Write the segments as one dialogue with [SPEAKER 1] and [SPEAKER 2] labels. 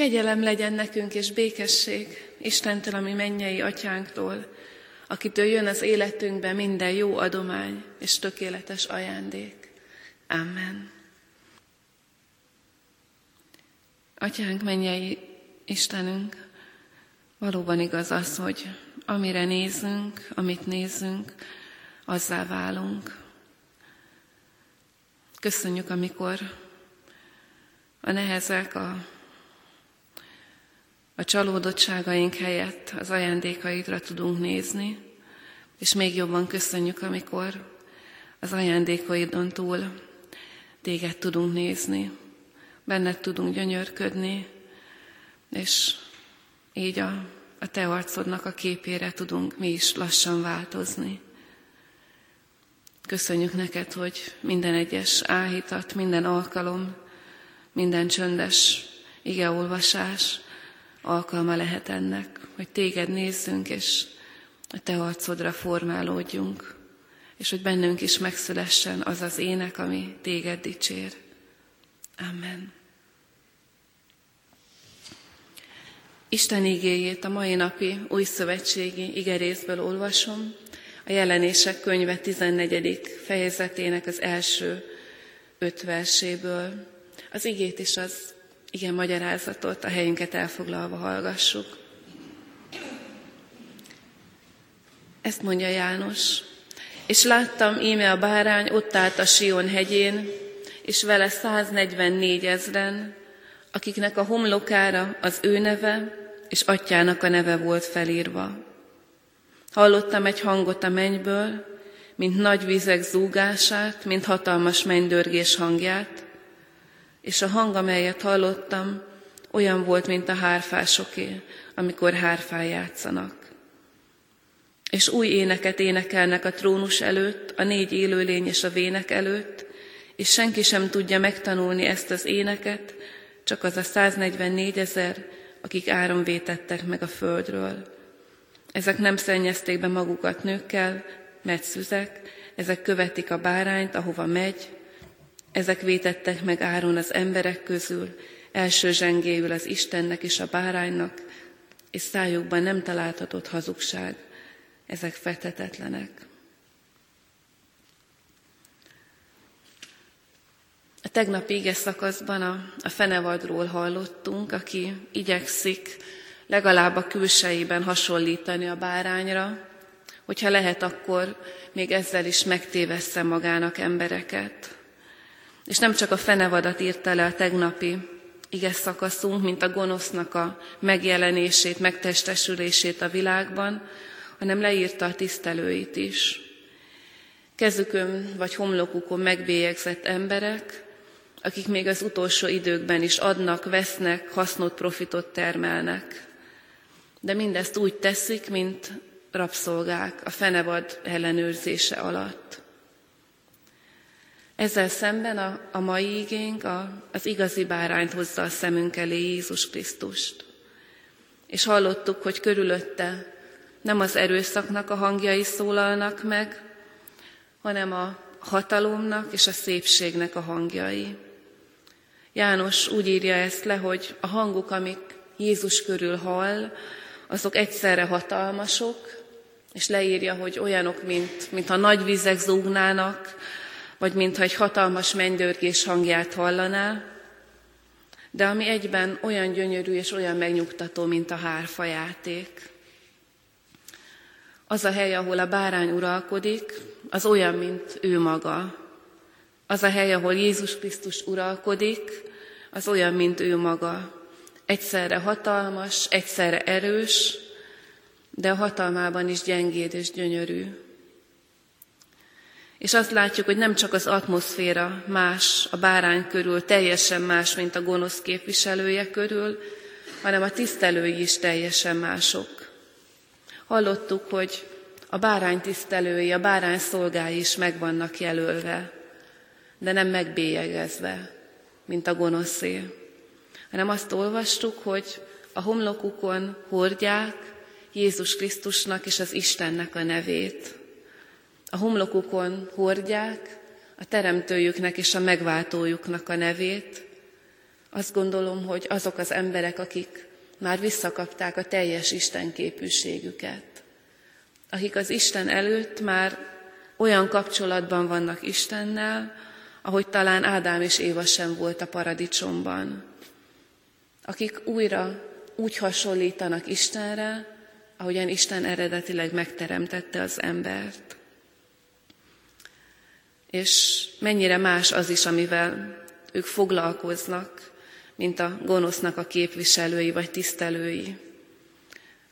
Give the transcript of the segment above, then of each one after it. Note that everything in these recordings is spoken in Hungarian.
[SPEAKER 1] Kegyelem legyen nekünk és békesség Istentől, ami mennyei atyánktól, akitől jön az életünkbe minden jó adomány és tökéletes ajándék. Amen. Atyánk, mennyei Istenünk, valóban igaz az, hogy amire nézünk, amit nézünk, azzá válunk. Köszönjük, amikor a nehezek, a, a csalódottságaink helyett az ajándékaidra tudunk nézni, és még jobban köszönjük, amikor az ajándékaidon túl téged tudunk nézni, benned tudunk gyönyörködni, és így a, a te arcodnak a képére tudunk mi is lassan változni. Köszönjük neked, hogy minden egyes áhítat, minden alkalom, minden csöndes igeolvasás alkalma lehet ennek, hogy téged nézzünk, és a te arcodra formálódjunk, és hogy bennünk is megszülessen az az ének, ami téged dicsér. Amen. Isten igéjét a mai napi új szövetségi igerészből olvasom, a jelenések könyve 14. fejezetének az első öt verséből. Az igét is az igen magyarázatot a helyünket elfoglalva hallgassuk. Ezt mondja János. És láttam íme a bárány ott állt a Sion hegyén, és vele 144 ezren, akiknek a homlokára az ő neve és atyának a neve volt felírva. Hallottam egy hangot a mennyből, mint nagy vizek zúgását, mint hatalmas mennydörgés hangját, és a hang, amelyet hallottam, olyan volt, mint a hárfásoké, amikor hárfán játszanak. És új éneket énekelnek a trónus előtt, a négy élőlény és a vének előtt, és senki sem tudja megtanulni ezt az éneket, csak az a 144 ezer, akik áron vétettek meg a földről. Ezek nem szennyezték be magukat nőkkel, mert szüzek, ezek követik a bárányt, ahova megy, ezek vétettek meg áron az emberek közül, első zsengéül az Istennek és a báránynak, és szájukban nem találhatott hazugság, ezek fetetetlenek. A tegnapi ége szakaszban a, a fenevadról hallottunk, aki igyekszik legalább a külsejében hasonlítani a bárányra, hogyha lehet, akkor még ezzel is megtévessze magának embereket. És nem csak a fenevadat írta le a tegnapi ige szakaszunk, mint a gonosznak a megjelenését, megtestesülését a világban, hanem leírta a tisztelőit is. Kezükön vagy homlokukon megbélyegzett emberek, akik még az utolsó időkben is adnak, vesznek, hasznot, profitot termelnek. De mindezt úgy teszik, mint rabszolgák a fenevad ellenőrzése alatt. Ezzel szemben a, a mai igénk a, az igazi bárányt hozza a szemünk elé Jézus Krisztust. És hallottuk, hogy körülötte nem az erőszaknak a hangjai szólalnak meg, hanem a hatalomnak és a szépségnek a hangjai. János úgy írja ezt le, hogy a hangok, amik Jézus körül hall, azok egyszerre hatalmasok, és leírja, hogy olyanok, mint, mint a nagy vizek zúgnának, vagy mintha egy hatalmas mennydörgés hangját hallaná, de ami egyben olyan gyönyörű és olyan megnyugtató, mint a hárfa játék. Az a hely, ahol a bárány uralkodik, az olyan, mint ő maga. Az a hely, ahol Jézus Krisztus uralkodik, az olyan, mint ő maga. Egyszerre hatalmas, egyszerre erős, de a hatalmában is gyengéd és gyönyörű. És azt látjuk, hogy nem csak az atmoszféra más a bárány körül, teljesen más, mint a gonosz képviselője körül, hanem a tisztelői is teljesen mások. Hallottuk, hogy a bárány tisztelői, a bárány szolgái is meg vannak jelölve, de nem megbélyegezve, mint a gonoszé, hanem azt olvastuk, hogy a homlokukon hordják Jézus Krisztusnak és az Istennek a nevét. A homlokukon hordják a teremtőjüknek és a megváltójuknak a nevét, Azt gondolom, hogy azok az emberek, akik már visszakapták a teljes Isten képűségüket, akik az Isten előtt már olyan kapcsolatban vannak Istennel, ahogy talán Ádám és Éva sem volt a paradicsomban, akik újra úgy hasonlítanak Istenre, ahogyan Isten eredetileg megteremtette az embert. És mennyire más az is, amivel ők foglalkoznak, mint a gonosznak a képviselői vagy tisztelői.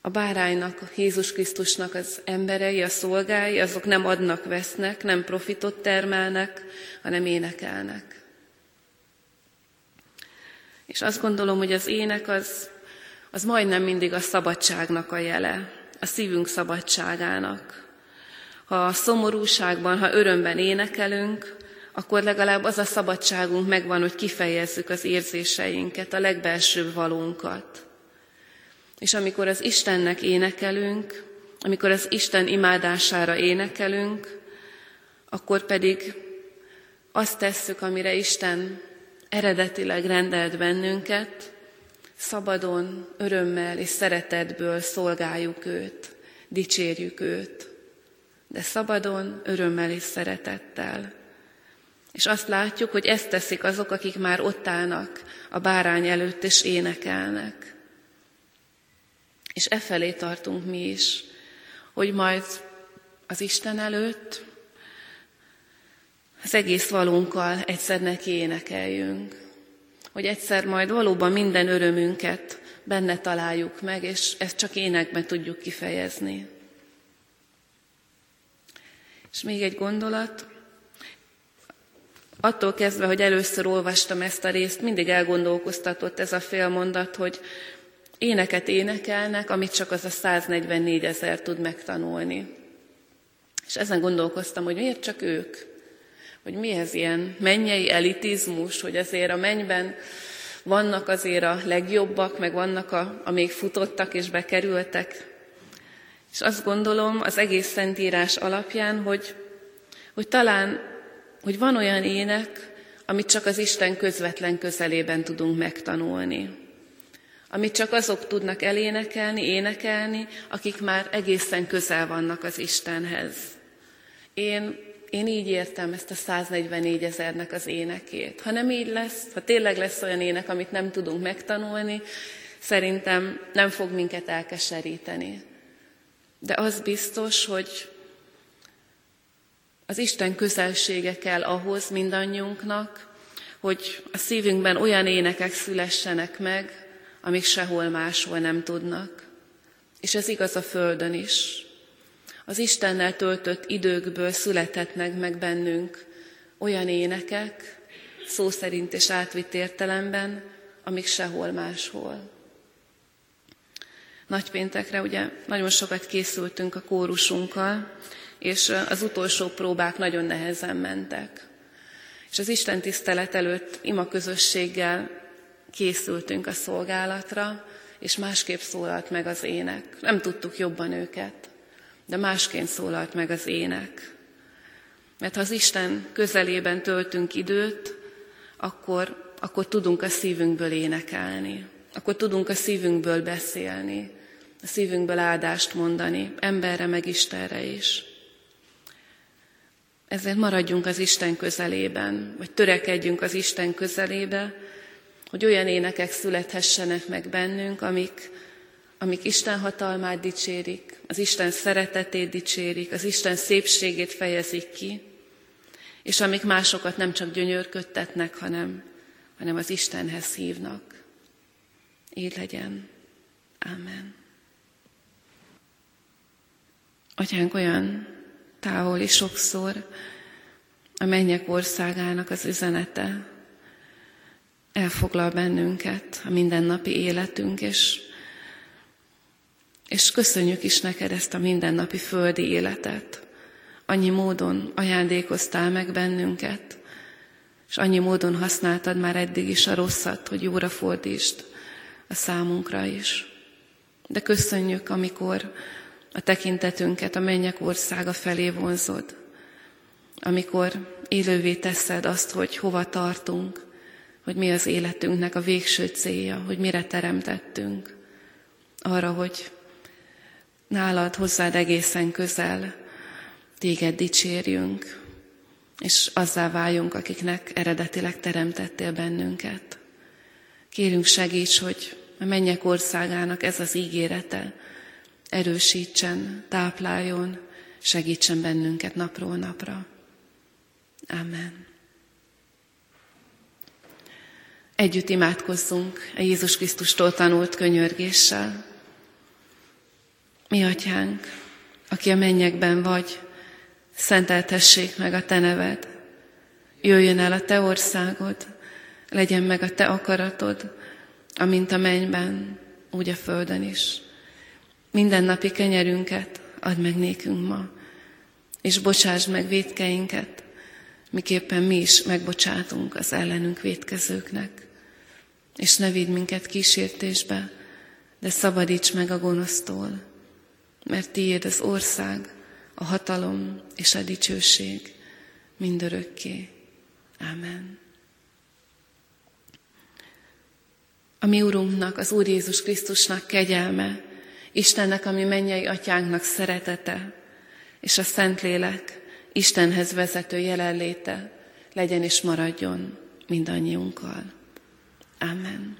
[SPEAKER 1] A báránynak, Jézus Krisztusnak az emberei, a szolgái, azok nem adnak, vesznek, nem profitot termelnek, hanem énekelnek. És azt gondolom, hogy az ének az, az majdnem mindig a szabadságnak a jele, a szívünk szabadságának. Ha szomorúságban, ha örömben énekelünk, akkor legalább az a szabadságunk megvan, hogy kifejezzük az érzéseinket, a legbelsőbb valónkat. És amikor az Istennek énekelünk, amikor az Isten imádására énekelünk, akkor pedig azt tesszük, amire Isten eredetileg rendelt bennünket, szabadon, örömmel és szeretetből szolgáljuk őt, dicsérjük őt, de szabadon, örömmel és szeretettel. És azt látjuk, hogy ezt teszik azok, akik már ott állnak a bárány előtt és énekelnek. És e felé tartunk mi is, hogy majd az Isten előtt az egész valunkkal egyszer neki énekeljünk. Hogy egyszer majd valóban minden örömünket benne találjuk meg, és ezt csak énekben tudjuk kifejezni. És még egy gondolat, Attól kezdve, hogy először olvastam ezt a részt, mindig elgondolkoztatott ez a félmondat, hogy éneket énekelnek, amit csak az a 144 ezer tud megtanulni. És ezen gondolkoztam, hogy miért csak ők? Hogy mi ez ilyen mennyei elitizmus, hogy azért a mennyben vannak azért a legjobbak, meg vannak a, a még futottak és bekerültek. És azt gondolom az egész Szentírás alapján, hogy, hogy talán hogy van olyan ének, amit csak az Isten közvetlen közelében tudunk megtanulni. Amit csak azok tudnak elénekelni, énekelni, akik már egészen közel vannak az Istenhez. Én, én így értem ezt a 144 ezernek az énekét. Ha nem így lesz, ha tényleg lesz olyan ének, amit nem tudunk megtanulni, szerintem nem fog minket elkeseríteni. De az biztos, hogy az Isten közelsége kell ahhoz mindannyiunknak, hogy a szívünkben olyan énekek szülessenek meg, amik sehol máshol nem tudnak. És ez igaz a Földön is. Az Istennel töltött időkből születhetnek meg bennünk olyan énekek, szó szerint és átvitt értelemben, amik sehol máshol. Nagypéntekre ugye nagyon sokat készültünk a kórusunkkal, és az utolsó próbák nagyon nehezen mentek. És az Isten tisztelet előtt ima közösséggel készültünk a szolgálatra, és másképp szólalt meg az ének. Nem tudtuk jobban őket, de másként szólalt meg az ének. Mert ha az Isten közelében töltünk időt, akkor, akkor tudunk a szívünkből énekelni. Akkor tudunk a szívünkből beszélni, a szívünkből áldást mondani, emberre meg Istenre is. Ezért maradjunk az Isten közelében, vagy törekedjünk az Isten közelébe, hogy olyan énekek születhessenek meg bennünk, amik, amik Isten hatalmát dicsérik, az Isten szeretetét dicsérik, az Isten szépségét fejezik ki, és amik másokat nem csak gyönyörködtetnek, hanem, hanem az Istenhez hívnak. Így legyen. Amen. Atyánk olyan távoli sokszor a mennyek országának az üzenete elfoglal bennünket, a mindennapi életünk, és, és köszönjük is neked ezt a mindennapi földi életet. Annyi módon ajándékoztál meg bennünket, és annyi módon használtad már eddig is a rosszat, hogy jóra fordítsd a számunkra is. De köszönjük, amikor a tekintetünket a mennyek országa felé vonzod, amikor élővé teszed azt, hogy hova tartunk, hogy mi az életünknek a végső célja, hogy mire teremtettünk. Arra, hogy nálad hozzád egészen közel téged dicsérjünk, és azzá váljunk, akiknek eredetileg teremtettél bennünket. Kérünk segíts, hogy a mennyek országának ez az ígérete erősítsen, tápláljon, segítsen bennünket napról napra. Amen. Együtt imádkozzunk a Jézus Krisztustól tanult könyörgéssel. Mi atyánk, aki a mennyekben vagy, szenteltessék meg a te neved, jöjjön el a te országod, legyen meg a te akaratod, amint a mennyben, úgy a földön is. Minden napi kenyerünket add meg nékünk ma, és bocsásd meg védkeinket, miképpen mi is megbocsátunk az ellenünk védkezőknek. És ne vidd minket kísértésbe, de szabadíts meg a gonosztól, mert tiéd az ország, a hatalom és a dicsőség mindörökké. Amen. A mi Urunknak, az Úr Jézus Krisztusnak kegyelme, Istennek, ami mennyei atyánknak szeretete, és a Szentlélek Istenhez vezető jelenléte legyen és maradjon mindannyiunkkal. Amen.